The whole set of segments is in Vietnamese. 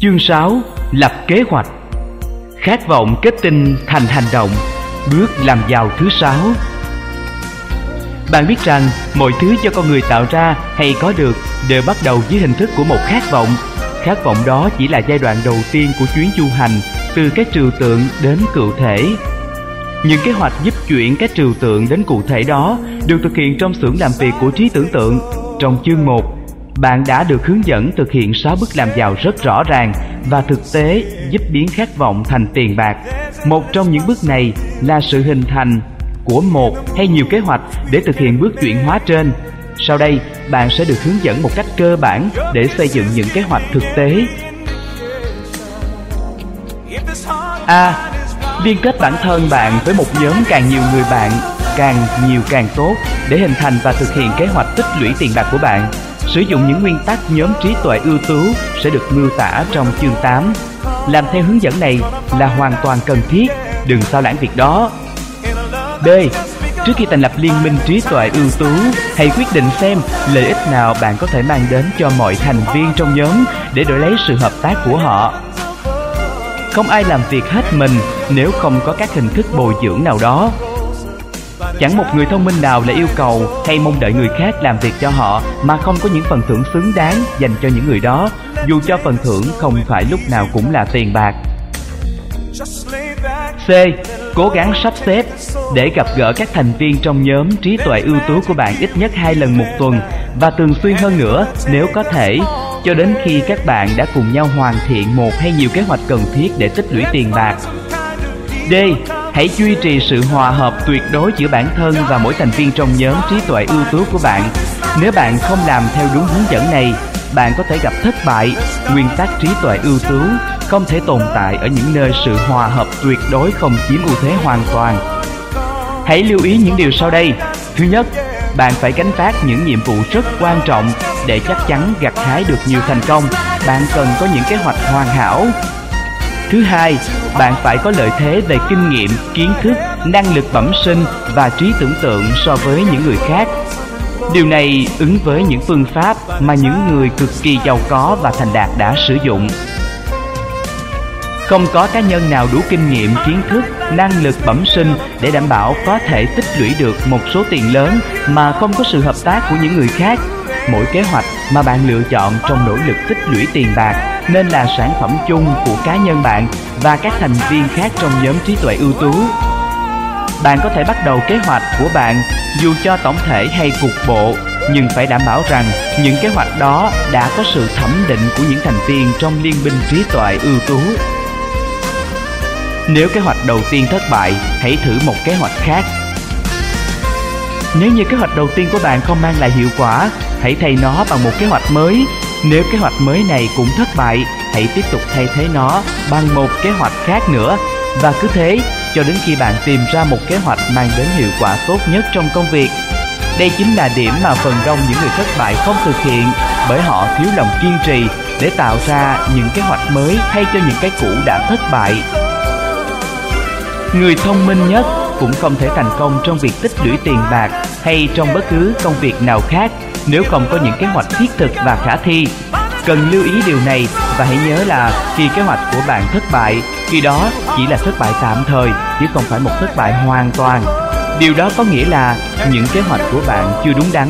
Chương 6 Lập kế hoạch. Khát vọng kết tinh thành hành động Bước làm giàu thứ sáu. Bạn biết rằng mọi thứ cho con người tạo ra hay có được đều bắt đầu dưới hình thức của một khát vọng. Khát vọng đó chỉ là giai đoạn đầu tiên của chuyến du hành từ cái trừu tượng đến cụ thể. Những kế hoạch giúp chuyển các trừu tượng đến cụ thể đó được thực hiện trong xưởng làm việc của trí tưởng tượng. Trong chương 1, bạn đã được hướng dẫn thực hiện 6 bước làm giàu rất rõ ràng và thực tế giúp biến khát vọng thành tiền bạc. Một trong những bước này là sự hình thành của một hay nhiều kế hoạch để thực hiện bước chuyển hóa trên. Sau đây, bạn sẽ được hướng dẫn một cách cơ bản để xây dựng những kế hoạch thực tế. A. Liên kết bản thân bạn với một nhóm càng nhiều người bạn, càng nhiều càng tốt để hình thành và thực hiện kế hoạch tích lũy tiền bạc của bạn. Sử dụng những nguyên tắc nhóm trí tuệ ưu tú sẽ được miêu tả trong chương 8. Làm theo hướng dẫn này là hoàn toàn cần thiết, đừng sao lãng việc đó. B. Trước khi thành lập liên minh trí tuệ ưu tú, hãy quyết định xem lợi ích nào bạn có thể mang đến cho mọi thành viên trong nhóm để đổi lấy sự hợp tác của họ. Không ai làm việc hết mình nếu không có các hình thức bồi dưỡng nào đó. Chẳng một người thông minh nào lại yêu cầu hay mong đợi người khác làm việc cho họ mà không có những phần thưởng xứng đáng dành cho những người đó, dù cho phần thưởng không phải lúc nào cũng là tiền bạc. C. Cố gắng sắp xếp để gặp gỡ các thành viên trong nhóm trí tuệ ưu tú của bạn ít nhất hai lần một tuần và thường xuyên hơn nữa nếu có thể cho đến khi các bạn đã cùng nhau hoàn thiện một hay nhiều kế hoạch cần thiết để tích lũy tiền bạc. D. Hãy duy trì sự hòa hợp tuyệt đối giữa bản thân và mỗi thành viên trong nhóm trí tuệ ưu tú của bạn. Nếu bạn không làm theo đúng hướng dẫn này, bạn có thể gặp thất bại. Nguyên tắc trí tuệ ưu tú không thể tồn tại ở những nơi sự hòa hợp tuyệt đối không chiếm ưu thế hoàn toàn. Hãy lưu ý những điều sau đây. Thứ nhất, bạn phải gánh vác những nhiệm vụ rất quan trọng để chắc chắn gặt hái được nhiều thành công. Bạn cần có những kế hoạch hoàn hảo. Thứ hai, bạn phải có lợi thế về kinh nghiệm, kiến thức, năng lực bẩm sinh và trí tưởng tượng so với những người khác. Điều này ứng với những phương pháp mà những người cực kỳ giàu có và thành đạt đã sử dụng. Không có cá nhân nào đủ kinh nghiệm, kiến thức, năng lực bẩm sinh để đảm bảo có thể tích lũy được một số tiền lớn mà không có sự hợp tác của những người khác. Mỗi kế hoạch mà bạn lựa chọn trong nỗ lực tích lũy tiền bạc nên là sản phẩm chung của cá nhân bạn và các thành viên khác trong nhóm trí tuệ ưu tú. Bạn có thể bắt đầu kế hoạch của bạn dù cho tổng thể hay cục bộ, nhưng phải đảm bảo rằng những kế hoạch đó đã có sự thẩm định của những thành viên trong liên minh trí tuệ ưu tú nếu kế hoạch đầu tiên thất bại, hãy thử một kế hoạch khác. Nếu như kế hoạch đầu tiên của bạn không mang lại hiệu quả, hãy thay nó bằng một kế hoạch mới. Nếu kế hoạch mới này cũng thất bại, hãy tiếp tục thay thế nó bằng một kế hoạch khác nữa. Và cứ thế cho đến khi bạn tìm ra một kế hoạch mang đến hiệu quả tốt nhất trong công việc. Đây chính là điểm mà phần đông những người thất bại không thực hiện bởi họ thiếu lòng kiên trì để tạo ra những kế hoạch mới thay cho những cái cũ đã thất bại. Người thông minh nhất cũng không thể thành công trong việc tích lũy tiền bạc hay trong bất cứ công việc nào khác nếu không có những kế hoạch thiết thực và khả thi. Cần lưu ý điều này và hãy nhớ là khi kế hoạch của bạn thất bại, khi đó chỉ là thất bại tạm thời chứ không phải một thất bại hoàn toàn. Điều đó có nghĩa là những kế hoạch của bạn chưa đúng đắn.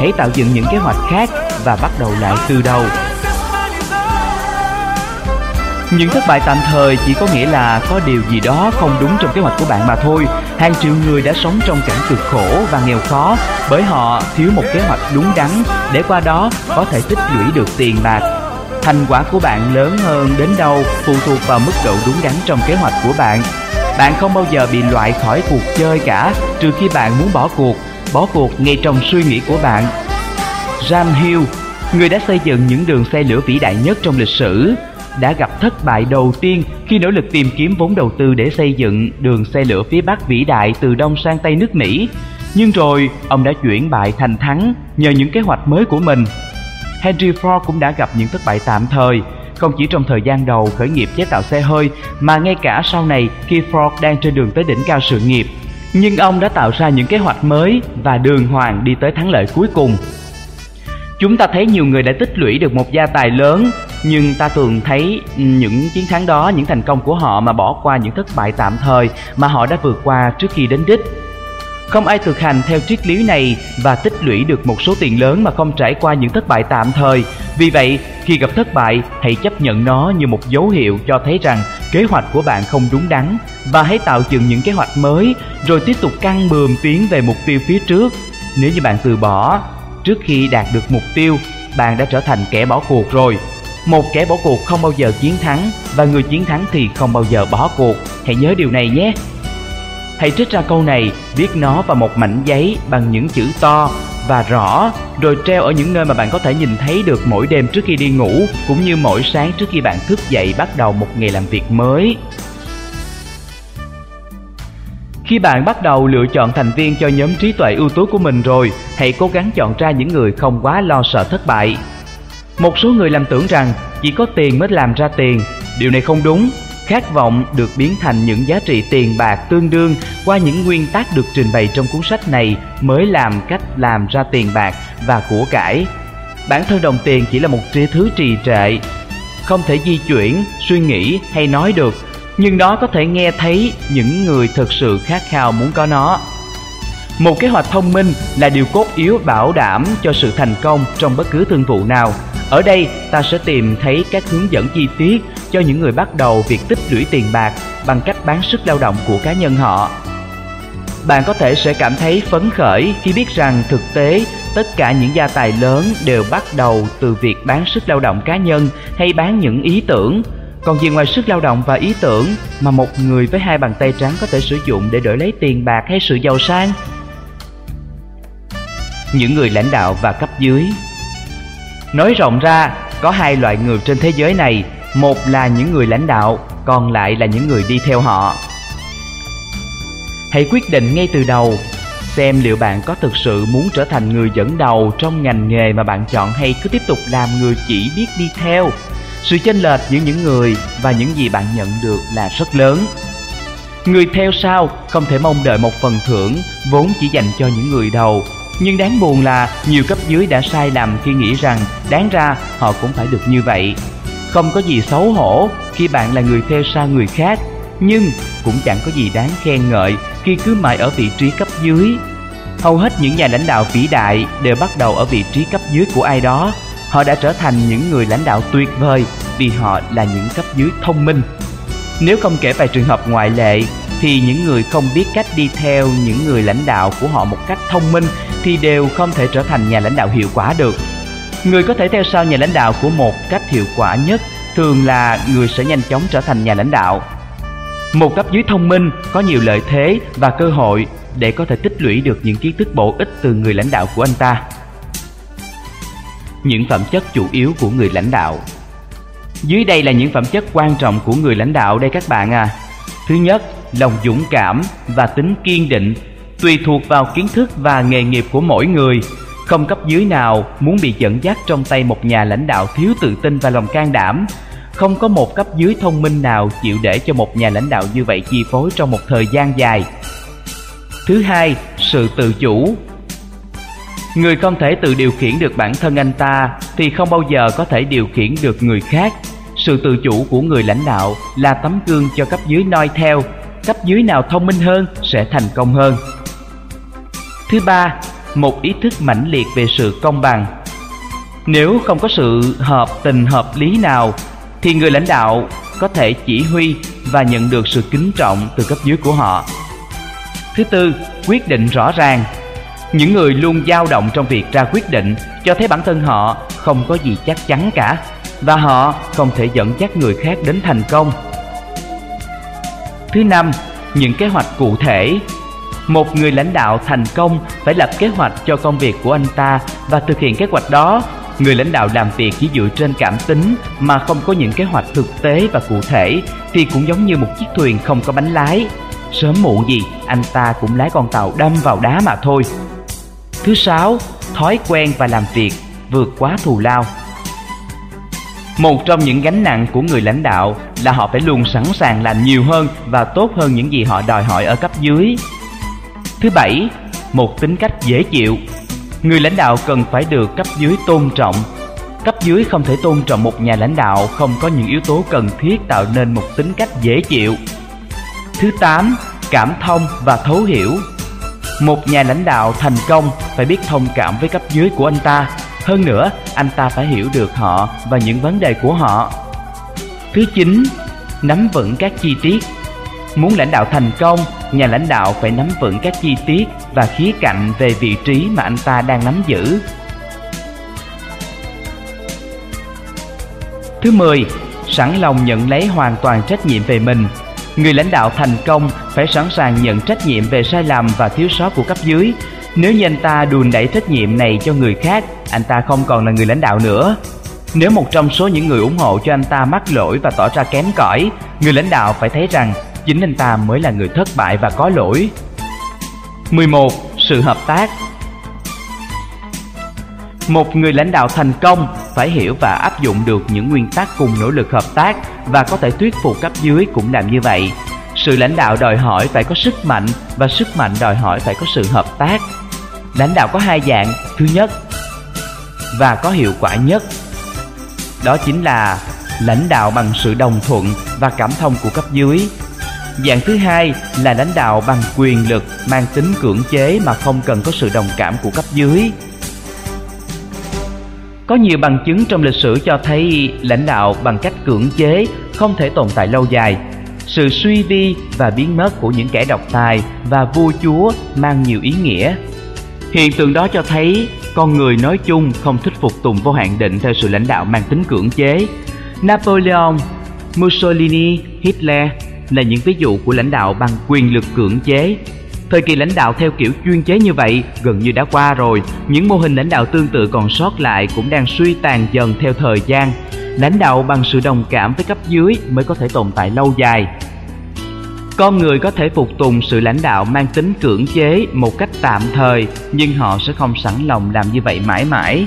Hãy tạo dựng những kế hoạch khác và bắt đầu lại từ đầu. Những thất bại tạm thời chỉ có nghĩa là có điều gì đó không đúng trong kế hoạch của bạn mà thôi. Hàng triệu người đã sống trong cảnh cực khổ và nghèo khó bởi họ thiếu một kế hoạch đúng đắn để qua đó có thể tích lũy được tiền bạc. Thành quả của bạn lớn hơn đến đâu phụ thuộc vào mức độ đúng đắn trong kế hoạch của bạn. Bạn không bao giờ bị loại khỏi cuộc chơi cả trừ khi bạn muốn bỏ cuộc, bỏ cuộc ngay trong suy nghĩ của bạn. Ram Hill, người đã xây dựng những đường xe lửa vĩ đại nhất trong lịch sử, đã gặp thất bại đầu tiên khi nỗ lực tìm kiếm vốn đầu tư để xây dựng đường xe lửa phía Bắc vĩ đại từ Đông sang Tây nước Mỹ. Nhưng rồi, ông đã chuyển bại thành thắng nhờ những kế hoạch mới của mình. Henry Ford cũng đã gặp những thất bại tạm thời, không chỉ trong thời gian đầu khởi nghiệp chế tạo xe hơi mà ngay cả sau này khi Ford đang trên đường tới đỉnh cao sự nghiệp. Nhưng ông đã tạo ra những kế hoạch mới và đường hoàng đi tới thắng lợi cuối cùng. Chúng ta thấy nhiều người đã tích lũy được một gia tài lớn nhưng ta thường thấy những chiến thắng đó, những thành công của họ mà bỏ qua những thất bại tạm thời mà họ đã vượt qua trước khi đến đích. Không ai thực hành theo triết lý này và tích lũy được một số tiền lớn mà không trải qua những thất bại tạm thời. Vì vậy, khi gặp thất bại, hãy chấp nhận nó như một dấu hiệu cho thấy rằng kế hoạch của bạn không đúng đắn và hãy tạo dựng những kế hoạch mới rồi tiếp tục căng bườm tiến về mục tiêu phía trước. Nếu như bạn từ bỏ trước khi đạt được mục tiêu, bạn đã trở thành kẻ bỏ cuộc rồi. Một kẻ bỏ cuộc không bao giờ chiến thắng và người chiến thắng thì không bao giờ bỏ cuộc. Hãy nhớ điều này nhé. Hãy trích ra câu này, viết nó vào một mảnh giấy bằng những chữ to và rõ, rồi treo ở những nơi mà bạn có thể nhìn thấy được mỗi đêm trước khi đi ngủ, cũng như mỗi sáng trước khi bạn thức dậy bắt đầu một ngày làm việc mới. Khi bạn bắt đầu lựa chọn thành viên cho nhóm trí tuệ ưu tú của mình rồi, hãy cố gắng chọn ra những người không quá lo sợ thất bại. Một số người làm tưởng rằng chỉ có tiền mới làm ra tiền, điều này không đúng khát vọng được biến thành những giá trị tiền bạc tương đương qua những nguyên tắc được trình bày trong cuốn sách này mới làm cách làm ra tiền bạc và của cải. Bản thân đồng tiền chỉ là một thứ trì trệ, không thể di chuyển, suy nghĩ hay nói được, nhưng nó có thể nghe thấy những người thực sự khát khao muốn có nó. Một kế hoạch thông minh là điều cốt yếu bảo đảm cho sự thành công trong bất cứ thương vụ nào. Ở đây, ta sẽ tìm thấy các hướng dẫn chi tiết cho những người bắt đầu việc tích lũy tiền bạc bằng cách bán sức lao động của cá nhân họ. Bạn có thể sẽ cảm thấy phấn khởi khi biết rằng thực tế tất cả những gia tài lớn đều bắt đầu từ việc bán sức lao động cá nhân hay bán những ý tưởng. Còn gì ngoài sức lao động và ý tưởng mà một người với hai bàn tay trắng có thể sử dụng để đổi lấy tiền bạc hay sự giàu sang? Những người lãnh đạo và cấp dưới Nói rộng ra, có hai loại người trên thế giới này. Một là những người lãnh đạo còn lại là những người đi theo họ. Hãy quyết định ngay từ đầu xem liệu bạn có thực sự muốn trở thành người dẫn đầu trong ngành nghề mà bạn chọn hay cứ tiếp tục làm người chỉ biết đi theo. Sự chênh lệch giữa những người và những gì bạn nhận được là rất lớn. Người theo sau không thể mong đợi một phần thưởng vốn chỉ dành cho những người đầu nhưng đáng buồn là nhiều cấp dưới đã sai lầm khi nghĩ rằng đáng ra họ cũng phải được như vậy không có gì xấu hổ khi bạn là người theo sau người khác, nhưng cũng chẳng có gì đáng khen ngợi khi cứ mãi ở vị trí cấp dưới. Hầu hết những nhà lãnh đạo vĩ đại đều bắt đầu ở vị trí cấp dưới của ai đó. Họ đã trở thành những người lãnh đạo tuyệt vời vì họ là những cấp dưới thông minh. Nếu không kể vài trường hợp ngoại lệ thì những người không biết cách đi theo những người lãnh đạo của họ một cách thông minh thì đều không thể trở thành nhà lãnh đạo hiệu quả được. Người có thể theo sau nhà lãnh đạo của một cách hiệu quả nhất thường là người sẽ nhanh chóng trở thành nhà lãnh đạo. Một cấp dưới thông minh có nhiều lợi thế và cơ hội để có thể tích lũy được những kiến thức bổ ích từ người lãnh đạo của anh ta. Những phẩm chất chủ yếu của người lãnh đạo Dưới đây là những phẩm chất quan trọng của người lãnh đạo đây các bạn à. Thứ nhất, lòng dũng cảm và tính kiên định tùy thuộc vào kiến thức và nghề nghiệp của mỗi người không cấp dưới nào muốn bị dẫn dắt trong tay một nhà lãnh đạo thiếu tự tin và lòng can đảm. Không có một cấp dưới thông minh nào chịu để cho một nhà lãnh đạo như vậy chi phối trong một thời gian dài. Thứ hai, sự tự chủ. Người không thể tự điều khiển được bản thân anh ta thì không bao giờ có thể điều khiển được người khác. Sự tự chủ của người lãnh đạo là tấm gương cho cấp dưới noi theo. Cấp dưới nào thông minh hơn sẽ thành công hơn. Thứ ba, một ý thức mãnh liệt về sự công bằng. Nếu không có sự hợp tình hợp lý nào thì người lãnh đạo có thể chỉ huy và nhận được sự kính trọng từ cấp dưới của họ. Thứ tư, quyết định rõ ràng. Những người luôn dao động trong việc ra quyết định cho thấy bản thân họ không có gì chắc chắn cả và họ không thể dẫn dắt người khác đến thành công. Thứ năm, những kế hoạch cụ thể một người lãnh đạo thành công phải lập kế hoạch cho công việc của anh ta và thực hiện kế hoạch đó. Người lãnh đạo làm việc chỉ dựa trên cảm tính mà không có những kế hoạch thực tế và cụ thể thì cũng giống như một chiếc thuyền không có bánh lái. Sớm muộn gì, anh ta cũng lái con tàu đâm vào đá mà thôi. Thứ sáu, thói quen và làm việc vượt quá thù lao. Một trong những gánh nặng của người lãnh đạo là họ phải luôn sẵn sàng làm nhiều hơn và tốt hơn những gì họ đòi hỏi ở cấp dưới. Thứ bảy, một tính cách dễ chịu. Người lãnh đạo cần phải được cấp dưới tôn trọng. cấp dưới không thể tôn trọng một nhà lãnh đạo không có những yếu tố cần thiết tạo nên một tính cách dễ chịu. Thứ tám, Cảm thông và thấu hiểu Một nhà lãnh đạo thành công phải biết thông cảm với cấp dưới của anh ta. Hơn nữa, anh ta phải hiểu được họ và những vấn đề của họ. Thứ 9. Nắm vững các chi tiết Muốn lãnh đạo thành công, nhà lãnh đạo phải nắm vững các chi tiết và khía cạnh về vị trí mà anh ta đang nắm giữ. Thứ 10. Sẵn lòng nhận lấy hoàn toàn trách nhiệm về mình. Người lãnh đạo thành công phải sẵn sàng nhận trách nhiệm về sai lầm và thiếu sót của cấp dưới. Nếu như anh ta đùn đẩy trách nhiệm này cho người khác, anh ta không còn là người lãnh đạo nữa. Nếu một trong số những người ủng hộ cho anh ta mắc lỗi và tỏ ra kém cỏi, người lãnh đạo phải thấy rằng chính anh ta mới là người thất bại và có lỗi. 11. Sự hợp tác Một người lãnh đạo thành công phải hiểu và áp dụng được những nguyên tắc cùng nỗ lực hợp tác và có thể thuyết phục cấp dưới cũng làm như vậy. Sự lãnh đạo đòi hỏi phải có sức mạnh và sức mạnh đòi hỏi phải có sự hợp tác. Lãnh đạo có hai dạng, thứ nhất và có hiệu quả nhất. Đó chính là lãnh đạo bằng sự đồng thuận và cảm thông của cấp dưới Dạng thứ hai là lãnh đạo bằng quyền lực mang tính cưỡng chế mà không cần có sự đồng cảm của cấp dưới. Có nhiều bằng chứng trong lịch sử cho thấy lãnh đạo bằng cách cưỡng chế không thể tồn tại lâu dài. Sự suy vi và biến mất của những kẻ độc tài và vua chúa mang nhiều ý nghĩa. Hiện tượng đó cho thấy con người nói chung không thích phục tùng vô hạn định theo sự lãnh đạo mang tính cưỡng chế. Napoleon, Mussolini, Hitler là những ví dụ của lãnh đạo bằng quyền lực cưỡng chế. Thời kỳ lãnh đạo theo kiểu chuyên chế như vậy gần như đã qua rồi, những mô hình lãnh đạo tương tự còn sót lại cũng đang suy tàn dần theo thời gian. Lãnh đạo bằng sự đồng cảm với cấp dưới mới có thể tồn tại lâu dài. Con người có thể phục tùng sự lãnh đạo mang tính cưỡng chế một cách tạm thời, nhưng họ sẽ không sẵn lòng làm như vậy mãi mãi.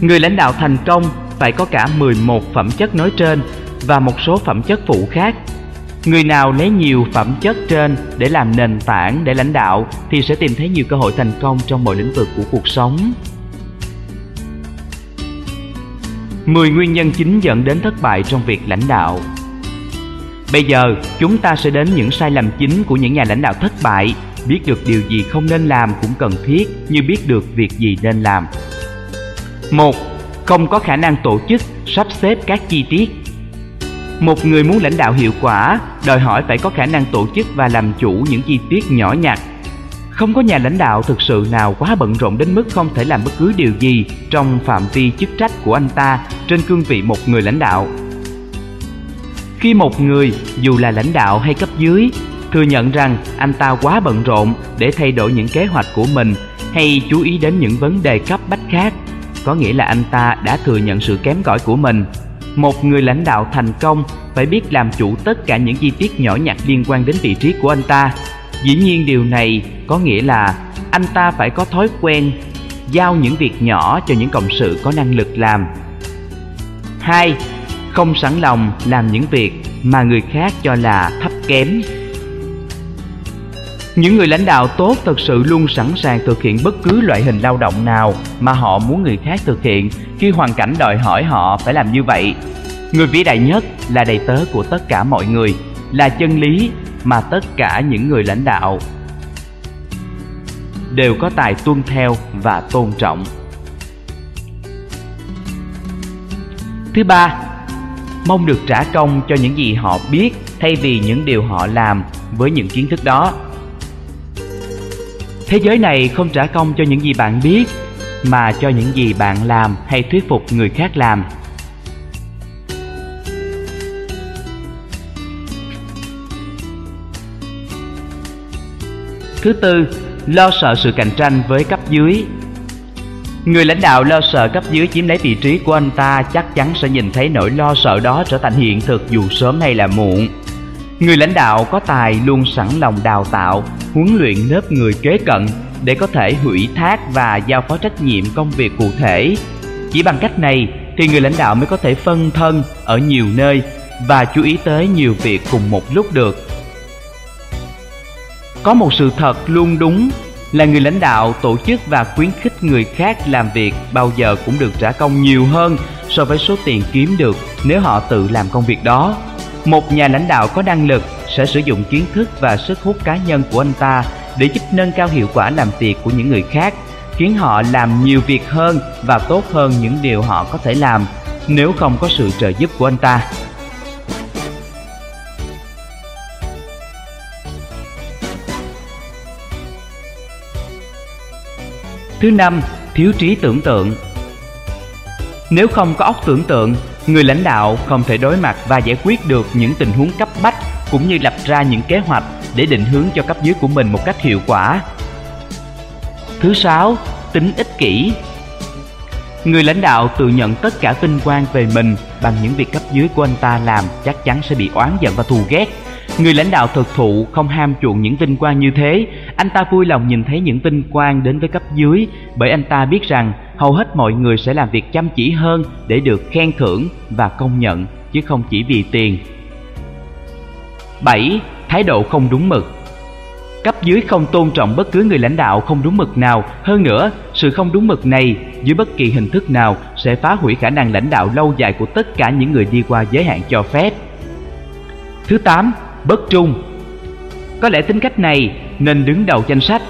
Người lãnh đạo thành công phải có cả 11 phẩm chất nói trên và một số phẩm chất phụ khác. Người nào lấy nhiều phẩm chất trên để làm nền tảng để lãnh đạo thì sẽ tìm thấy nhiều cơ hội thành công trong mọi lĩnh vực của cuộc sống. 10 nguyên nhân chính dẫn đến thất bại trong việc lãnh đạo. Bây giờ, chúng ta sẽ đến những sai lầm chính của những nhà lãnh đạo thất bại. Biết được điều gì không nên làm cũng cần thiết, như biết được việc gì nên làm. 1. Không có khả năng tổ chức, sắp xếp các chi tiết một người muốn lãnh đạo hiệu quả đòi hỏi phải có khả năng tổ chức và làm chủ những chi tiết nhỏ nhặt. Không có nhà lãnh đạo thực sự nào quá bận rộn đến mức không thể làm bất cứ điều gì trong phạm vi chức trách của anh ta trên cương vị một người lãnh đạo. Khi một người, dù là lãnh đạo hay cấp dưới, thừa nhận rằng anh ta quá bận rộn để thay đổi những kế hoạch của mình hay chú ý đến những vấn đề cấp bách khác, có nghĩa là anh ta đã thừa nhận sự kém cỏi của mình một người lãnh đạo thành công phải biết làm chủ tất cả những chi tiết nhỏ nhặt liên quan đến vị trí của anh ta. Dĩ nhiên điều này có nghĩa là anh ta phải có thói quen giao những việc nhỏ cho những cộng sự có năng lực làm. 2. Không sẵn lòng làm những việc mà người khác cho là thấp kém những người lãnh đạo tốt thật sự luôn sẵn sàng thực hiện bất cứ loại hình lao động nào mà họ muốn người khác thực hiện khi hoàn cảnh đòi hỏi họ phải làm như vậy. Người vĩ đại nhất là đầy tớ của tất cả mọi người, là chân lý mà tất cả những người lãnh đạo đều có tài tuân theo và tôn trọng. Thứ ba, mong được trả công cho những gì họ biết thay vì những điều họ làm với những kiến thức đó. Thế giới này không trả công cho những gì bạn biết Mà cho những gì bạn làm hay thuyết phục người khác làm. Thứ tư, lo sợ sự cạnh tranh với cấp dưới. Người lãnh đạo lo sợ cấp dưới chiếm lấy vị trí của anh ta chắc chắn sẽ nhìn thấy nỗi lo sợ đó trở thành hiện thực dù sớm hay là muộn. Người lãnh đạo có tài luôn sẵn lòng đào tạo, huấn luyện lớp người kế cận để có thể hủy thác và giao phó trách nhiệm công việc cụ thể. Chỉ bằng cách này thì người lãnh đạo mới có thể phân thân ở nhiều nơi và chú ý tới nhiều việc cùng một lúc được. Có một sự thật luôn đúng là người lãnh đạo, tổ chức và khuyến khích người khác làm việc bao giờ cũng được trả công nhiều hơn so với số tiền kiếm được nếu họ tự làm công việc đó. Một nhà lãnh đạo có năng lực sẽ sử dụng kiến thức và sức hút cá nhân của anh ta để giúp nâng cao hiệu quả làm việc của những người khác, khiến họ làm nhiều việc hơn và tốt hơn những điều họ có thể làm nếu không có sự trợ giúp của anh ta. Thứ năm, thiếu trí tưởng tượng. Nếu không có óc tưởng tượng, người lãnh đạo không thể đối mặt và giải quyết được những tình huống cấp bách cũng như lập ra những kế hoạch để định hướng cho cấp dưới của mình một cách hiệu quả. Thứ sáu, tính ích kỷ. Người lãnh đạo tự nhận tất cả vinh quang về mình bằng những việc cấp dưới của anh ta làm chắc chắn sẽ bị oán giận và thù ghét. Người lãnh đạo thực thụ không ham chuộng những vinh quang như thế, anh ta vui lòng nhìn thấy những vinh quang đến với cấp dưới bởi anh ta biết rằng hầu hết mọi người sẽ làm việc chăm chỉ hơn để được khen thưởng và công nhận chứ không chỉ vì tiền. 7. Thái độ không đúng mực Cấp dưới không tôn trọng bất cứ người lãnh đạo không đúng mực nào. Hơn nữa, sự không đúng mực này dưới bất kỳ hình thức nào sẽ phá hủy khả năng lãnh đạo lâu dài của tất cả những người đi qua giới hạn cho phép. Thứ 8. Bất trung có lẽ tính cách này nên đứng đầu danh sách.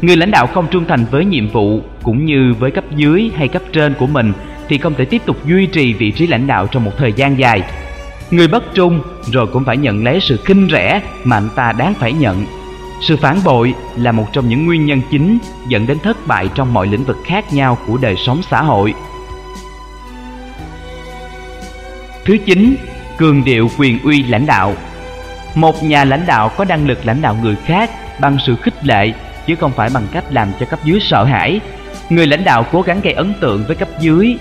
Người lãnh đạo không trung thành với nhiệm vụ cũng như với cấp dưới hay cấp trên của mình thì không thể tiếp tục duy trì vị trí lãnh đạo trong một thời gian dài. Người bất trung rồi cũng phải nhận lấy sự khinh rẻ mà anh ta đáng phải nhận sự phản bội là một trong những nguyên nhân chính dẫn đến thất bại trong mọi lĩnh vực khác nhau của đời sống xã hội. Thứ chín, cường điệu quyền uy lãnh đạo. Một nhà lãnh đạo có năng lực lãnh đạo người khác bằng sự khích lệ chứ không phải bằng cách làm cho cấp dưới sợ hãi. Người lãnh đạo cố gắng gây ấn tượng với cấp dưới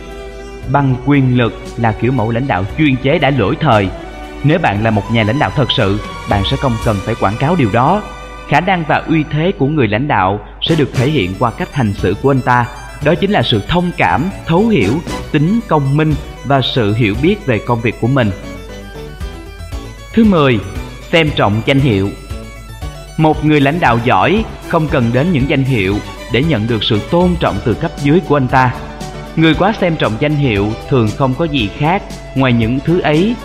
bằng quyền lực là kiểu mẫu lãnh đạo chuyên chế đã lỗi thời. Nếu bạn là một nhà lãnh đạo thật sự, bạn sẽ không cần phải quảng cáo điều đó khả năng và uy thế của người lãnh đạo sẽ được thể hiện qua cách hành xử của anh ta đó chính là sự thông cảm thấu hiểu tính công minh và sự hiểu biết về công việc của mình thứ 10 xem trọng danh hiệu một người lãnh đạo giỏi không cần đến những danh hiệu để nhận được sự tôn trọng từ cấp dưới của anh ta người quá xem trọng danh hiệu thường không có gì khác ngoài những thứ ấy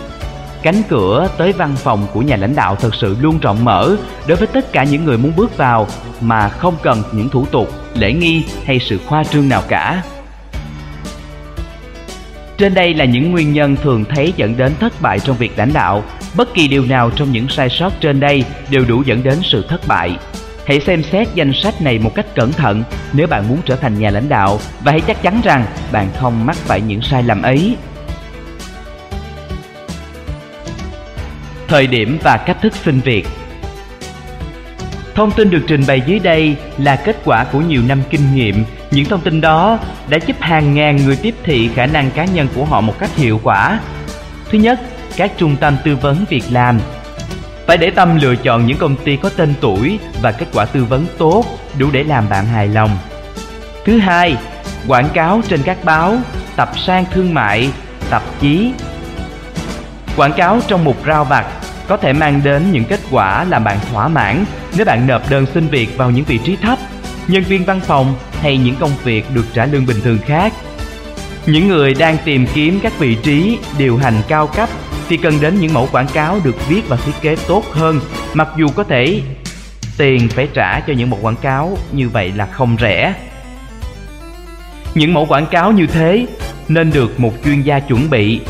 Cánh cửa tới văn phòng của nhà lãnh đạo thực sự luôn rộng mở đối với tất cả những người muốn bước vào mà không cần những thủ tục, lễ nghi hay sự khoa trương nào cả. Trên đây là những nguyên nhân thường thấy dẫn đến thất bại trong việc lãnh đạo. Bất kỳ điều nào trong những sai sót trên đây đều đủ dẫn đến sự thất bại. Hãy xem xét danh sách này một cách cẩn thận nếu bạn muốn trở thành nhà lãnh đạo và hãy chắc chắn rằng bạn không mắc phải những sai lầm ấy. Thời điểm và cách thức xin việc Thông tin được trình bày dưới đây là kết quả của nhiều năm kinh nghiệm. Những thông tin đó đã giúp hàng ngàn người tiếp thị khả năng cá nhân của họ một cách hiệu quả. Thứ nhất, các trung tâm tư vấn việc làm phải để tâm lựa chọn những công ty có tên tuổi và kết quả tư vấn tốt đủ để làm bạn hài lòng. Thứ hai, quảng cáo trên các báo, tập sang thương mại, tạp chí, Quảng cáo trong mục rao vặt có thể mang đến những kết quả làm bạn thỏa mãn nếu bạn nộp đơn xin việc vào những vị trí thấp, nhân viên văn phòng hay những công việc được trả lương bình thường khác. Những người đang tìm kiếm các vị trí điều hành cao cấp thì cần đến những mẫu quảng cáo được viết và thiết kế tốt hơn, mặc dù có thể tiền phải trả cho những mẫu quảng cáo như vậy là không rẻ. Những mẫu quảng cáo như thế nên được một chuyên gia chuẩn bị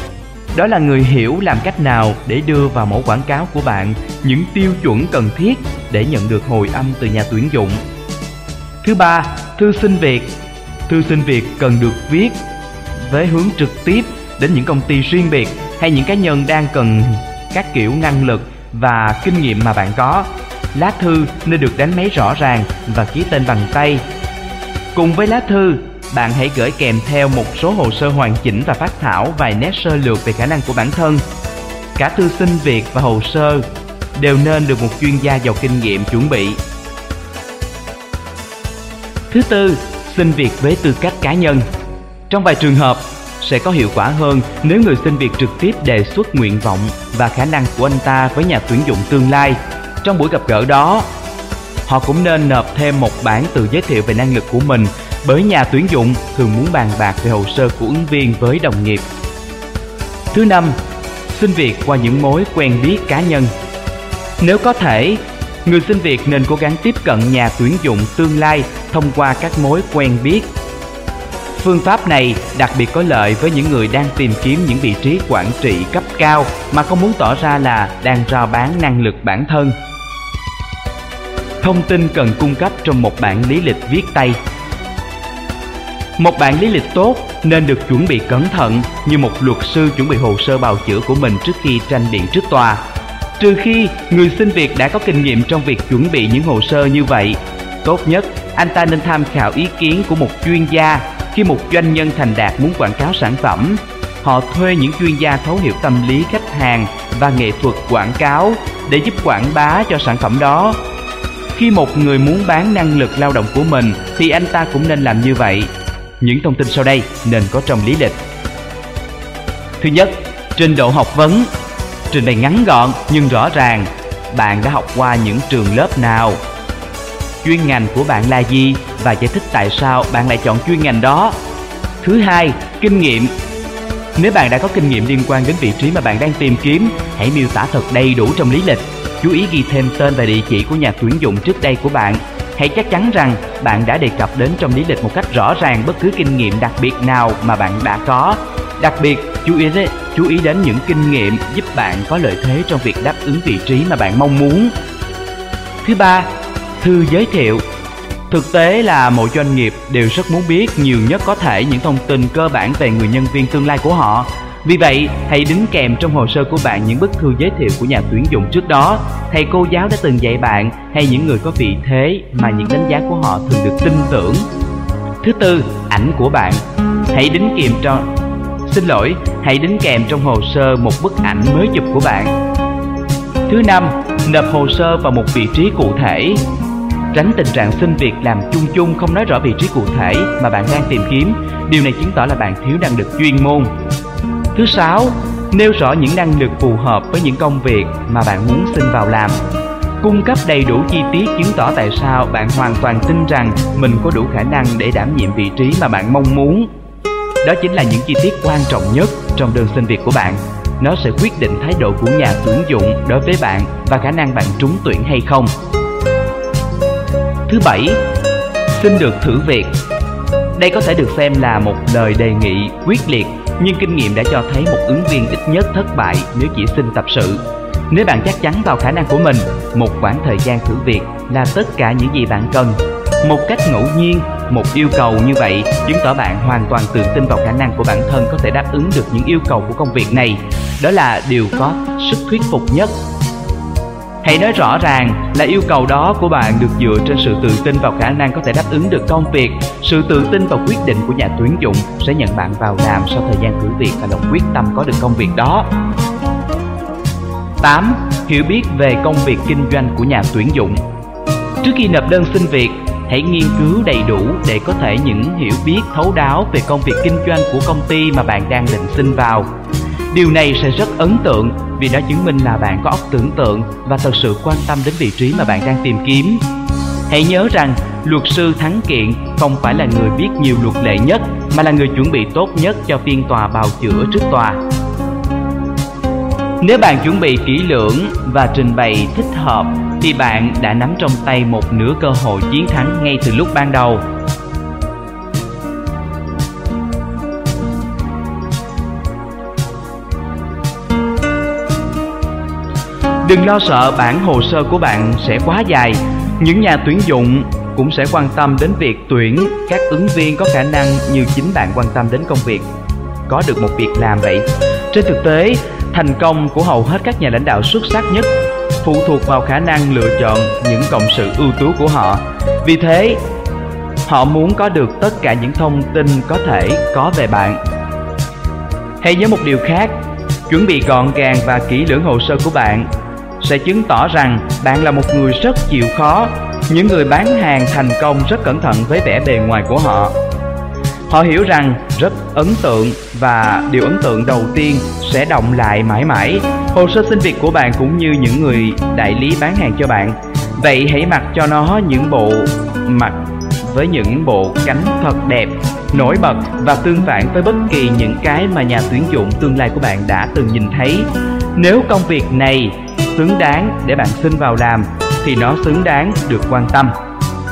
đó là người hiểu làm cách nào để đưa vào mẫu quảng cáo của bạn những tiêu chuẩn cần thiết để nhận được hồi âm từ nhà tuyển dụng. Thứ ba, thư xin việc. Thư xin việc cần được viết với hướng trực tiếp đến những công ty riêng biệt hay những cá nhân đang cần các kiểu năng lực và kinh nghiệm mà bạn có. Lá thư nên được đánh máy rõ ràng và ký tên bằng tay. Cùng với lá thư, bạn hãy gửi kèm theo một số hồ sơ hoàn chỉnh và phát thảo vài nét sơ lược về khả năng của bản thân. Cả thư xin việc và hồ sơ đều nên được một chuyên gia giàu kinh nghiệm chuẩn bị. Thứ tư, xin việc với tư cách cá nhân. Trong vài trường hợp, sẽ có hiệu quả hơn nếu người xin việc trực tiếp đề xuất nguyện vọng và khả năng của anh ta với nhà tuyển dụng tương lai. Trong buổi gặp gỡ đó, họ cũng nên nộp thêm một bản tự giới thiệu về năng lực của mình bởi nhà tuyển dụng thường muốn bàn bạc về hồ sơ của ứng viên với đồng nghiệp. Thứ năm, xin việc qua những mối quen biết cá nhân. Nếu có thể, người xin việc nên cố gắng tiếp cận nhà tuyển dụng tương lai thông qua các mối quen biết. Phương pháp này đặc biệt có lợi với những người đang tìm kiếm những vị trí quản trị cấp cao mà không muốn tỏ ra là đang rao bán năng lực bản thân. Thông tin cần cung cấp trong một bản lý lịch viết tay một bản lý lịch tốt nên được chuẩn bị cẩn thận như một luật sư chuẩn bị hồ sơ bào chữa của mình trước khi tranh biện trước tòa. Trừ khi người xin việc đã có kinh nghiệm trong việc chuẩn bị những hồ sơ như vậy, tốt nhất anh ta nên tham khảo ý kiến của một chuyên gia khi một doanh nhân thành đạt muốn quảng cáo sản phẩm. Họ thuê những chuyên gia thấu hiểu tâm lý khách hàng và nghệ thuật quảng cáo để giúp quảng bá cho sản phẩm đó. Khi một người muốn bán năng lực lao động của mình thì anh ta cũng nên làm như vậy những thông tin sau đây nên có trong lý lịch. Thứ nhất, trình độ học vấn. Trình bày ngắn gọn nhưng rõ ràng. Bạn đã học qua những trường lớp nào? Chuyên ngành của bạn là gì và giải thích tại sao bạn lại chọn chuyên ngành đó. Thứ hai, kinh nghiệm. Nếu bạn đã có kinh nghiệm liên quan đến vị trí mà bạn đang tìm kiếm, hãy miêu tả thật đầy đủ trong lý lịch. Chú ý ghi thêm tên và địa chỉ của nhà tuyển dụng trước đây của bạn Hãy chắc chắn rằng bạn đã đề cập đến trong lý lịch một cách rõ ràng bất cứ kinh nghiệm đặc biệt nào mà bạn đã có. Đặc biệt, chú ý đến, chú ý đến những kinh nghiệm giúp bạn có lợi thế trong việc đáp ứng vị trí mà bạn mong muốn. Thứ ba, thư giới thiệu. Thực tế là mỗi doanh nghiệp đều rất muốn biết nhiều nhất có thể những thông tin cơ bản về người nhân viên tương lai của họ vì vậy, hãy đính kèm trong hồ sơ của bạn những bức thư giới thiệu của nhà tuyển dụng trước đó, thầy cô giáo đã từng dạy bạn hay những người có vị thế mà những đánh giá của họ thường được tin tưởng. Thứ tư, ảnh của bạn. Hãy đính kèm cho Xin lỗi, hãy đính kèm trong hồ sơ một bức ảnh mới chụp của bạn. Thứ năm, nộp hồ sơ vào một vị trí cụ thể. Tránh tình trạng xin việc làm chung chung không nói rõ vị trí cụ thể mà bạn đang tìm kiếm. Điều này chứng tỏ là bạn thiếu năng lực chuyên môn. Thứ sáu, nêu rõ những năng lực phù hợp với những công việc mà bạn muốn xin vào làm. Cung cấp đầy đủ chi tiết chứng tỏ tại sao bạn hoàn toàn tin rằng mình có đủ khả năng để đảm nhiệm vị trí mà bạn mong muốn. Đó chính là những chi tiết quan trọng nhất trong đơn xin việc của bạn. Nó sẽ quyết định thái độ của nhà tuyển dụng đối với bạn và khả năng bạn trúng tuyển hay không. Thứ bảy, xin được thử việc. Đây có thể được xem là một lời đề nghị quyết liệt nhưng kinh nghiệm đã cho thấy một ứng viên ít nhất thất bại nếu chỉ xin tập sự. Nếu bạn chắc chắn vào khả năng của mình, một khoảng thời gian thử việc là tất cả những gì bạn cần. Một cách ngẫu nhiên, một yêu cầu như vậy chứng tỏ bạn hoàn toàn tự tin vào khả năng của bản thân có thể đáp ứng được những yêu cầu của công việc này. Đó là điều có sức thuyết phục nhất Hãy nói rõ ràng là yêu cầu đó của bạn được dựa trên sự tự tin vào khả năng có thể đáp ứng được công việc. Sự tự tin vào quyết định của nhà tuyển dụng sẽ nhận bạn vào làm sau thời gian thử việc và lòng quyết tâm có được công việc đó. 8. Hiểu biết về công việc kinh doanh của nhà tuyển dụng Trước khi nộp đơn xin việc, hãy nghiên cứu đầy đủ để có thể những hiểu biết thấu đáo về công việc kinh doanh của công ty mà bạn đang định xin vào. Điều này sẽ rất ấn tượng vì nó chứng minh là bạn có óc tưởng tượng và thật sự quan tâm đến vị trí mà bạn đang tìm kiếm. Hãy nhớ rằng, luật sư thắng kiện không phải là người biết nhiều luật lệ nhất mà là người chuẩn bị tốt nhất cho phiên tòa bào chữa trước tòa. Nếu bạn chuẩn bị kỹ lưỡng và trình bày thích hợp thì bạn đã nắm trong tay một nửa cơ hội chiến thắng ngay từ lúc ban đầu. Đừng lo sợ bản hồ sơ của bạn sẽ quá dài. Những nhà tuyển dụng cũng sẽ quan tâm đến việc tuyển các ứng viên có khả năng như chính bạn quan tâm đến công việc có được một việc làm vậy. Trên thực tế, thành công của hầu hết các nhà lãnh đạo xuất sắc nhất phụ thuộc vào khả năng lựa chọn những cộng sự ưu tú của họ. Vì thế, họ muốn có được tất cả những thông tin có thể có về bạn. Hãy nhớ một điều khác, chuẩn bị gọn gàng và kỹ lưỡng hồ sơ của bạn sẽ chứng tỏ rằng bạn là một người rất chịu khó. Những người bán hàng thành công rất cẩn thận với vẻ bề ngoài của họ. Họ hiểu rằng rất ấn tượng và điều ấn tượng đầu tiên sẽ động lại mãi mãi. Hồ sơ xin việc của bạn cũng như những người đại lý bán hàng cho bạn Vậy hãy mặc cho nó những bộ mặt với những bộ cánh thật đẹp, nổi bật và tương phản với bất kỳ những cái mà nhà tuyển dụng tương lai của bạn đã từng nhìn thấy. Nếu công việc này xứng đáng để bạn xin vào làm thì nó xứng đáng được quan tâm.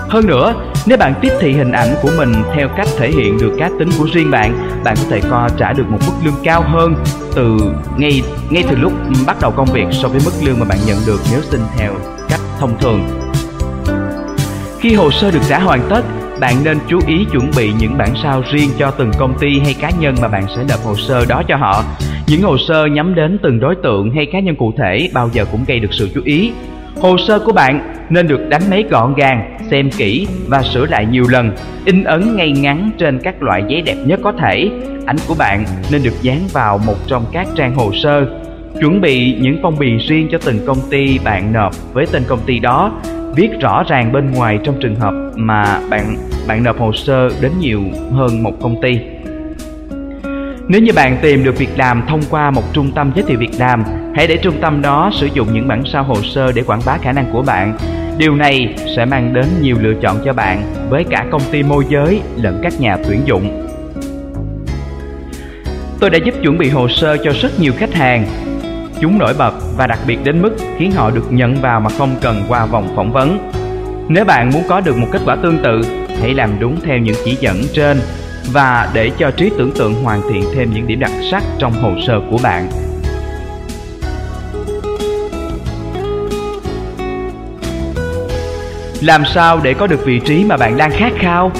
Hơn nữa, nếu bạn tiếp thị hình ảnh của mình theo cách thể hiện được cá tính của riêng bạn, bạn có thể co trả được một mức lương cao hơn từ ngay ngay từ lúc bắt đầu công việc so với mức lương mà bạn nhận được nếu xin theo cách thông thường. Khi hồ sơ được trả hoàn tất, bạn nên chú ý chuẩn bị những bản sao riêng cho từng công ty hay cá nhân mà bạn sẽ nộp hồ sơ đó cho họ. Những hồ sơ nhắm đến từng đối tượng hay cá nhân cụ thể bao giờ cũng gây được sự chú ý. Hồ sơ của bạn nên được đánh máy gọn gàng, xem kỹ và sửa lại nhiều lần, in ấn ngay ngắn trên các loại giấy đẹp nhất có thể. Ảnh của bạn nên được dán vào một trong các trang hồ sơ. Chuẩn bị những phong bì riêng cho từng công ty bạn nộp với tên công ty đó viết rõ ràng bên ngoài trong trường hợp mà bạn bạn nộp hồ sơ đến nhiều hơn một công ty. Nếu như bạn tìm được việc làm thông qua một trung tâm giới thiệu việc làm, hãy để trung tâm đó sử dụng những bản sao hồ sơ để quảng bá khả năng của bạn. Điều này sẽ mang đến nhiều lựa chọn cho bạn với cả công ty môi giới lẫn các nhà tuyển dụng. Tôi đã giúp chuẩn bị hồ sơ cho rất nhiều khách hàng Chúng nổi bật và đặc biệt đến mức khiến họ được nhận vào mà không cần qua vòng phỏng vấn. Nếu bạn muốn có được một kết quả tương tự, hãy làm đúng theo những chỉ dẫn trên và để cho trí tưởng tượng hoàn thiện thêm những điểm đặc sắc trong hồ sơ của bạn. Làm sao để có được vị trí mà bạn đang khát khao?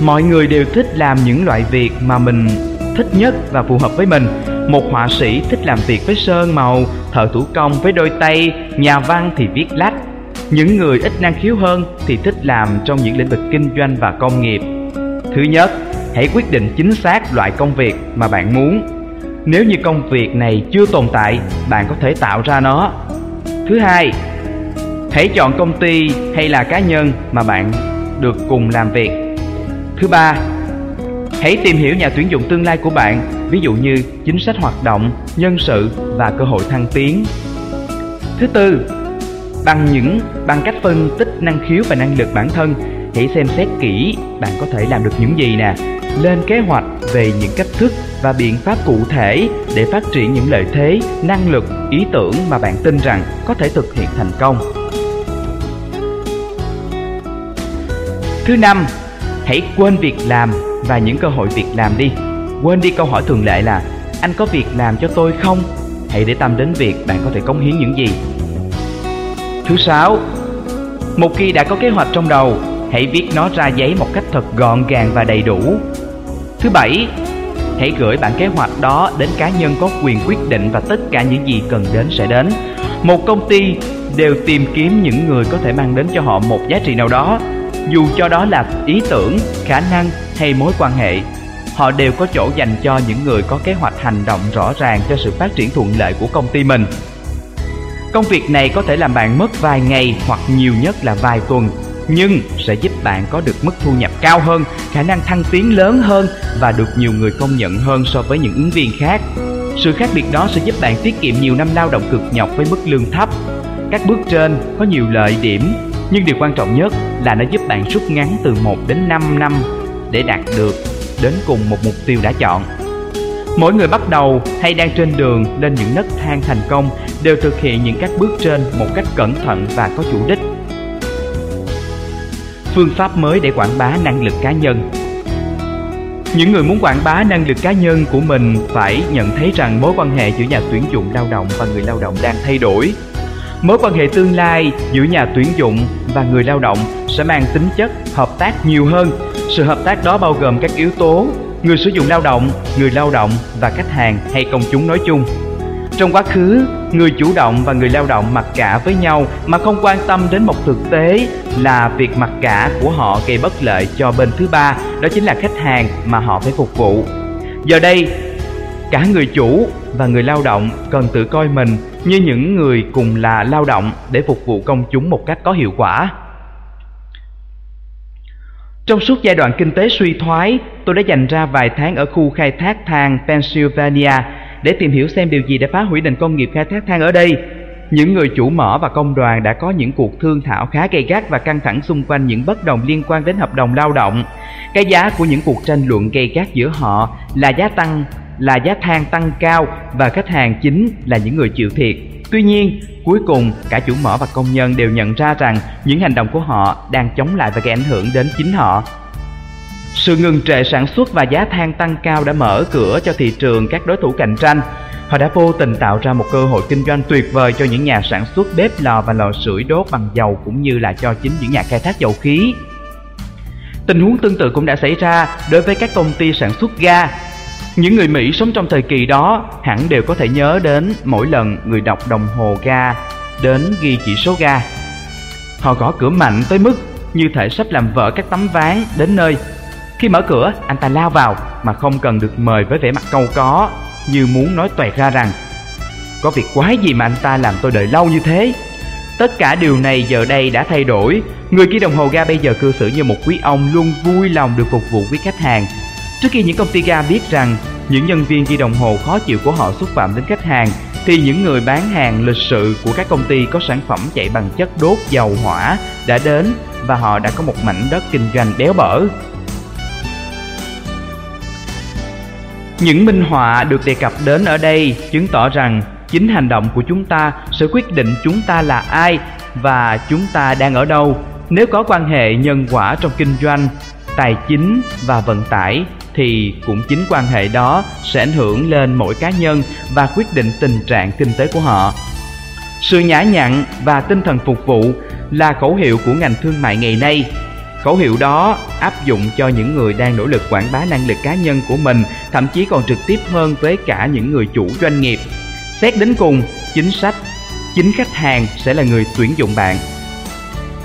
Mọi người đều thích làm những loại việc mà mình thích nhất và phù hợp với mình một họa sĩ thích làm việc với sơn màu, thợ thủ công với đôi tay, nhà văn thì viết lách. Những người ít năng khiếu hơn thì thích làm trong những lĩnh vực kinh doanh và công nghiệp. Thứ nhất, hãy quyết định chính xác loại công việc mà bạn muốn. Nếu như công việc này chưa tồn tại, bạn có thể tạo ra nó. Thứ hai, hãy chọn công ty hay là cá nhân mà bạn được cùng làm việc. Thứ ba, Hãy tìm hiểu nhà tuyển dụng tương lai của bạn, ví dụ như chính sách hoạt động, nhân sự và cơ hội thăng tiến. Thứ tư, bằng những bằng cách phân tích năng khiếu và năng lực bản thân, hãy xem xét kỹ bạn có thể làm được những gì nè. Lên kế hoạch về những cách thức và biện pháp cụ thể để phát triển những lợi thế, năng lực, ý tưởng mà bạn tin rằng có thể thực hiện thành công. Thứ năm, hãy quên việc làm và những cơ hội việc làm đi. Quên đi câu hỏi thường lệ là anh có việc làm cho tôi không? Hãy để tâm đến việc bạn có thể cống hiến những gì. Thứ sáu, một khi đã có kế hoạch trong đầu, hãy viết nó ra giấy một cách thật gọn gàng và đầy đủ. Thứ bảy, hãy gửi bản kế hoạch đó đến cá nhân có quyền quyết định và tất cả những gì cần đến sẽ đến. Một công ty đều tìm kiếm những người có thể mang đến cho họ một giá trị nào đó dù cho đó là ý tưởng khả năng hay mối quan hệ họ đều có chỗ dành cho những người có kế hoạch hành động rõ ràng cho sự phát triển thuận lợi của công ty mình công việc này có thể làm bạn mất vài ngày hoặc nhiều nhất là vài tuần, nhưng sẽ giúp bạn có được mức thu nhập cao hơn, khả năng thăng tiến lớn hơn và được nhiều người công nhận hơn so với những ứng viên khác sự khác biệt đó sẽ giúp bạn tiết kiệm nhiều năm lao động cực nhọc với mức lương thấp các bước trên có nhiều lợi điểm, nhưng điều quan trọng nhất là nó giúp bạn rút ngắn từ 1 đến 5 năm để đạt được đến cùng một mục tiêu đã chọn. Mỗi người bắt đầu hay đang trên đường lên những nấc thang thành công đều thực hiện những các bước trên một cách cẩn thận và có chủ đích. Phương pháp mới để quảng bá năng lực cá nhân những người muốn quảng bá năng lực cá nhân của mình phải nhận thấy rằng mối quan hệ giữa nhà tuyển dụng lao động và người lao động đang thay đổi Mối quan hệ tương lai giữa nhà tuyển dụng và người lao động sẽ mang tính chất hợp tác nhiều hơn. Sự hợp tác đó bao gồm các yếu tố người sử dụng lao động, người lao động và khách hàng hay công chúng nói chung. Trong quá khứ, người chủ động và người lao động mặc cả với nhau mà không quan tâm đến một thực tế là việc mặc cả của họ gây bất lợi cho bên thứ ba, đó chính là khách hàng mà họ phải phục vụ. Giờ đây, cả người chủ và người lao động cần tự coi mình như những người cùng là lao động để phục vụ công chúng một cách có hiệu quả. Trong suốt giai đoạn kinh tế suy thoái, tôi đã dành ra vài tháng ở khu khai thác than Pennsylvania để tìm hiểu xem điều gì đã phá hủy nền công nghiệp khai thác than ở đây. những người chủ mỏ và công đoàn đã có những cuộc thương thảo khá gay gắt và căng thẳng xung quanh những bất đồng liên quan đến hợp đồng lao động. Cái giá của những cuộc tranh luận gay gắt giữa họ là giá tăng là giá than tăng cao và khách hàng chính là những người chịu thiệt. Tuy nhiên, cuối cùng cả chủ mỏ và công nhân đều nhận ra rằng những hành động của họ đang chống lại và gây ảnh hưởng đến chính họ. Sự ngừng trệ sản xuất và giá than tăng cao đã mở cửa cho thị trường các đối thủ cạnh tranh. Họ đã vô tình tạo ra một cơ hội kinh doanh tuyệt vời cho những nhà sản xuất bếp lò và lò sưởi đốt bằng dầu cũng như là cho chính những nhà khai thác dầu khí. Tình huống tương tự cũng đã xảy ra đối với các công ty sản xuất ga. Những người Mỹ sống trong thời kỳ đó hẳn đều có thể nhớ đến mỗi lần người đọc đồng hồ ga đến ghi chỉ số ga. Họ gõ cửa mạnh tới mức như thể sắp làm vỡ các tấm ván đến nơi khi mở cửa, anh ta lao vào mà không cần được mời với vẻ mặt câu có, như muốn nói toẹt ra rằng Có việc quái gì mà anh ta làm tôi đợi lâu như thế? Tất cả điều này giờ đây đã thay đổi. Người kia đồng hồ ga bây giờ cư xử như một quý ông luôn vui lòng được phục vụ với khách hàng. Trước khi những công ty ga biết rằng những nhân viên ghi đồng hồ khó chịu của họ xúc phạm đến khách hàng, thì những người bán hàng lịch sự của các công ty có sản phẩm chạy bằng chất đốt dầu hỏa đã đến và họ đã có một mảnh đất kinh doanh béo bở. Những minh họa được đề cập đến ở đây chứng tỏ rằng chính hành động của chúng ta sẽ quyết định chúng ta là ai và chúng ta đang ở đâu. Nếu có quan hệ nhân quả trong kinh doanh, tài chính và vận tải thì cũng chính quan hệ đó sẽ ảnh hưởng lên mỗi cá nhân và quyết định tình trạng kinh tế của họ. Sự nhã nhặn và tinh thần phục vụ là khẩu hiệu của ngành thương mại ngày nay Khẩu hiệu đó áp dụng cho những người đang nỗ lực quảng bá năng lực cá nhân của mình, thậm chí còn trực tiếp hơn với cả những người chủ doanh nghiệp. Xét đến cùng, chính sách, chính khách hàng sẽ là người tuyển dụng bạn.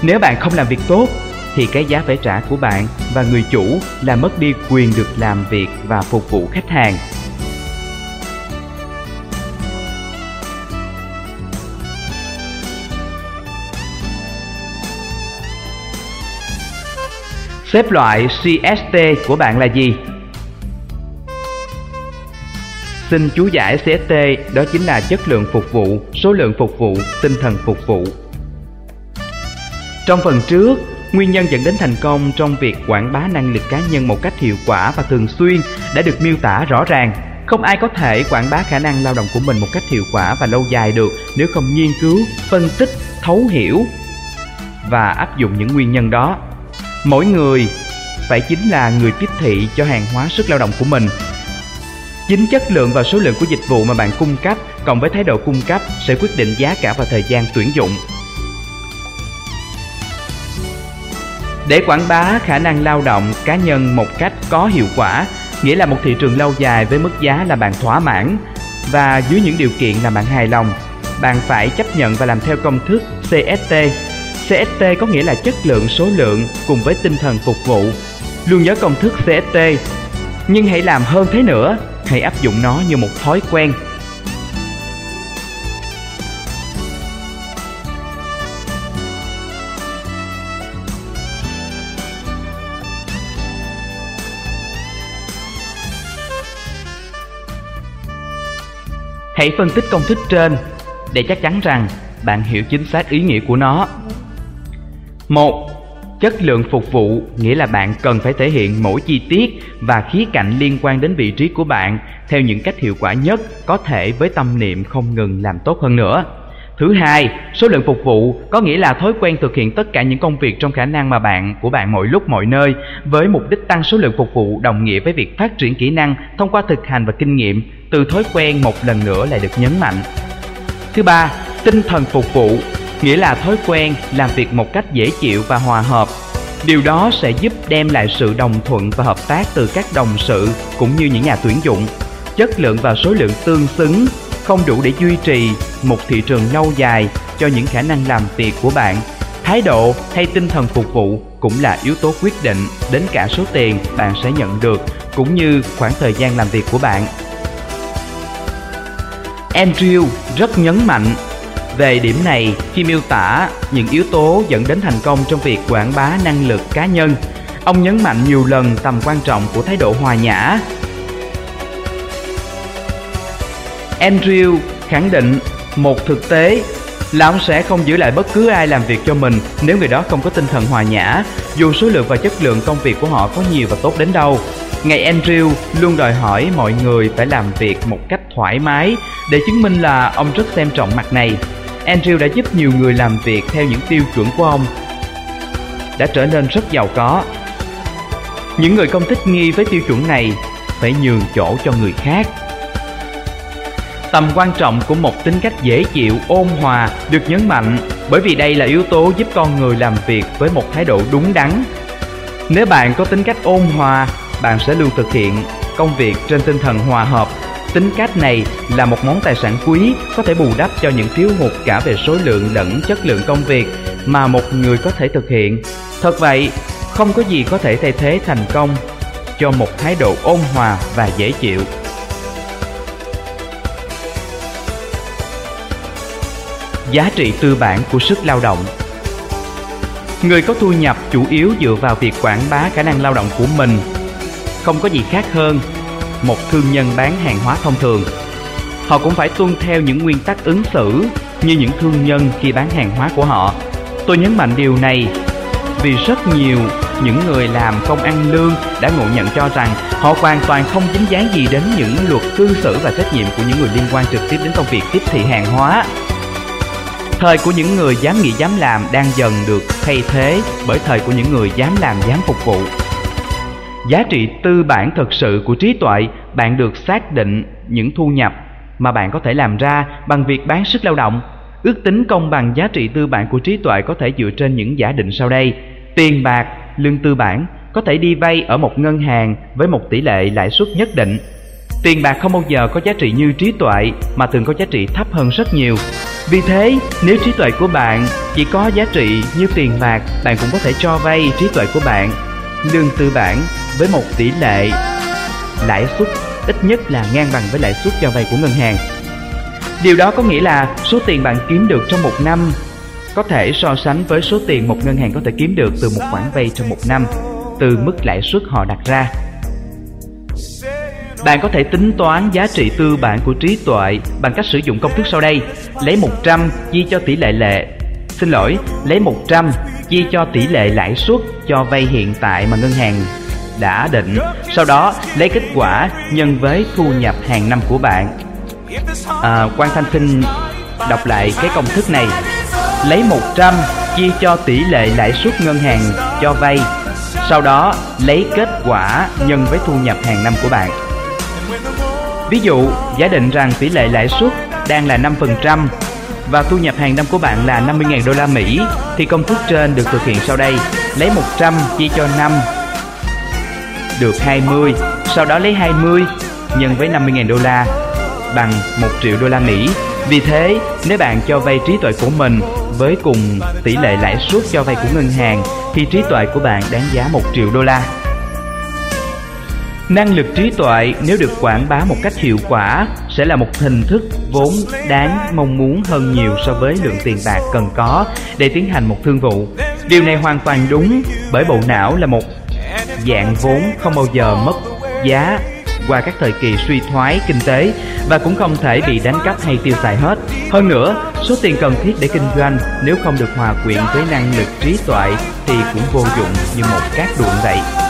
Nếu bạn không làm việc tốt, thì cái giá phải trả của bạn và người chủ là mất đi quyền được làm việc và phục vụ khách hàng. Xếp loại CST của bạn là gì? Xin chú giải CST đó chính là chất lượng phục vụ, số lượng phục vụ, tinh thần phục vụ. Trong phần trước, nguyên nhân dẫn đến thành công trong việc quảng bá năng lực cá nhân một cách hiệu quả và thường xuyên đã được miêu tả rõ ràng. Không ai có thể quảng bá khả năng lao động của mình một cách hiệu quả và lâu dài được nếu không nghiên cứu, phân tích, thấu hiểu và áp dụng những nguyên nhân đó Mỗi người phải chính là người tiếp thị cho hàng hóa sức lao động của mình. Chính chất lượng và số lượng của dịch vụ mà bạn cung cấp cộng với thái độ cung cấp sẽ quyết định giá cả và thời gian tuyển dụng. Để quảng bá khả năng lao động cá nhân một cách có hiệu quả, nghĩa là một thị trường lâu dài với mức giá là bạn thỏa mãn và dưới những điều kiện là bạn hài lòng, bạn phải chấp nhận và làm theo công thức CST CST có nghĩa là chất lượng số lượng cùng với tinh thần phục vụ. Luôn nhớ công thức CST, nhưng hãy làm hơn thế nữa, hãy áp dụng nó như một thói quen. Hãy phân tích công thức trên để chắc chắn rằng bạn hiểu chính xác ý nghĩa của nó một, Chất lượng phục vụ nghĩa là bạn cần phải thể hiện mỗi chi tiết và khía cạnh liên quan đến vị trí của bạn theo những cách hiệu quả nhất có thể với tâm niệm không ngừng làm tốt hơn nữa. Thứ hai, số lượng phục vụ có nghĩa là thói quen thực hiện tất cả những công việc trong khả năng mà bạn của bạn mọi lúc mọi nơi với mục đích tăng số lượng phục vụ đồng nghĩa với việc phát triển kỹ năng thông qua thực hành và kinh nghiệm từ thói quen một lần nữa lại được nhấn mạnh. Thứ ba, tinh thần phục vụ nghĩa là thói quen làm việc một cách dễ chịu và hòa hợp. Điều đó sẽ giúp đem lại sự đồng thuận và hợp tác từ các đồng sự cũng như những nhà tuyển dụng. Chất lượng và số lượng tương xứng không đủ để duy trì một thị trường lâu dài cho những khả năng làm việc của bạn. Thái độ hay tinh thần phục vụ cũng là yếu tố quyết định đến cả số tiền bạn sẽ nhận được cũng như khoảng thời gian làm việc của bạn. Andrew rất nhấn mạnh về điểm này, khi miêu tả những yếu tố dẫn đến thành công trong việc quảng bá năng lực cá nhân, ông nhấn mạnh nhiều lần tầm quan trọng của thái độ hòa nhã. Andrew khẳng định một thực tế là ông sẽ không giữ lại bất cứ ai làm việc cho mình nếu người đó không có tinh thần hòa nhã, dù số lượng và chất lượng công việc của họ có nhiều và tốt đến đâu. ngày Andrew luôn đòi hỏi mọi người phải làm việc một cách thoải mái để chứng minh là ông rất xem trọng mặt này. Andrew đã giúp nhiều người làm việc theo những tiêu chuẩn của ông đã trở nên rất giàu có. Những người không thích nghi với tiêu chuẩn này phải nhường chỗ cho người khác. Tầm quan trọng của một tính cách dễ chịu, ôn hòa được nhấn mạnh bởi vì đây là yếu tố giúp con người làm việc với một thái độ đúng đắn. Nếu bạn có tính cách ôn hòa, bạn sẽ luôn thực hiện công việc trên tinh thần hòa hợp. Tính cách này là một món tài sản quý có thể bù đắp cho những thiếu hụt cả về số lượng lẫn chất lượng công việc mà một người có thể thực hiện. Thật vậy, không có gì có thể thay thế thành công cho một thái độ ôn hòa và dễ chịu. Giá trị tư bản của sức lao động. Người có thu nhập chủ yếu dựa vào việc quảng bá khả năng lao động của mình. Không có gì khác hơn một thương nhân bán hàng hóa thông thường. Họ cũng phải tuân theo những nguyên tắc ứng xử như những thương nhân khi bán hàng hóa của họ. Tôi nhấn mạnh điều này vì rất nhiều những người làm công ăn lương đã ngộ nhận cho rằng họ hoàn toàn không dính dáng gì đến những luật cư xử và trách nhiệm của những người liên quan trực tiếp đến công việc tiếp thị hàng hóa. Thời của những người dám nghĩ dám làm đang dần được thay thế bởi thời của những người dám làm dám phục vụ. Giá trị tư bản thực sự của trí tuệ bạn được xác định những thu nhập mà bạn có thể làm ra bằng việc bán sức lao động Ước tính công bằng giá trị tư bản của trí tuệ có thể dựa trên những giả định sau đây. Tiền bạc, lương tư bản có thể đi vay ở một ngân hàng với một tỷ lệ lãi suất nhất định. Tiền bạc không bao giờ có giá trị như trí tuệ mà thường có giá trị thấp hơn rất nhiều. Vì thế, nếu trí tuệ của bạn chỉ có giá trị như tiền bạc, bạn cũng có thể cho vay trí tuệ của bạn, lương tư bản với một tỷ lệ lãi suất ít nhất là ngang bằng với lãi suất cho vay của ngân hàng. Điều đó có nghĩa là số tiền bạn kiếm được trong một năm có thể so sánh với số tiền một ngân hàng có thể kiếm được từ một khoản vay trong một năm từ mức lãi suất họ đặt ra. Bạn có thể tính toán giá trị tư bản của trí tuệ bằng cách sử dụng công thức sau đây. Lấy 100 chia cho tỷ lệ lệ. Xin lỗi, lấy 100 chia cho tỷ lệ lãi suất cho vay hiện tại mà ngân hàng đã định. Sau đó lấy kết quả nhân với thu nhập hàng năm của bạn à, Quang Thanh xin đọc lại cái công thức này Lấy 100 chia cho tỷ lệ lãi suất ngân hàng cho vay Sau đó lấy kết quả nhân với thu nhập hàng năm của bạn Ví dụ, giả định rằng tỷ lệ lãi suất đang là 5% và thu nhập hàng năm của bạn là 50.000 đô la Mỹ thì công thức trên được thực hiện sau đây. Lấy 100 chia cho 5 được 20, sau đó lấy 20 nhân với 50.000 đô la bằng 1 triệu đô la Mỹ. Vì thế, nếu bạn cho vay trí tuệ của mình với cùng tỷ lệ lãi suất cho vay của ngân hàng thì trí tuệ của bạn đáng giá 1 triệu đô la. Năng lực trí tuệ nếu được quảng bá một cách hiệu quả sẽ là một hình thức vốn đáng mong muốn hơn nhiều so với lượng tiền bạc cần có để tiến hành một thương vụ. Điều này hoàn toàn đúng bởi bộ não là một dạng vốn không bao giờ mất giá qua các thời kỳ suy thoái kinh tế và cũng không thể bị đánh cắp hay tiêu xài hết. Hơn nữa, số tiền cần thiết để kinh doanh nếu không được hòa quyện với năng lực trí tuệ thì cũng vô dụng như một cát đuộng vậy.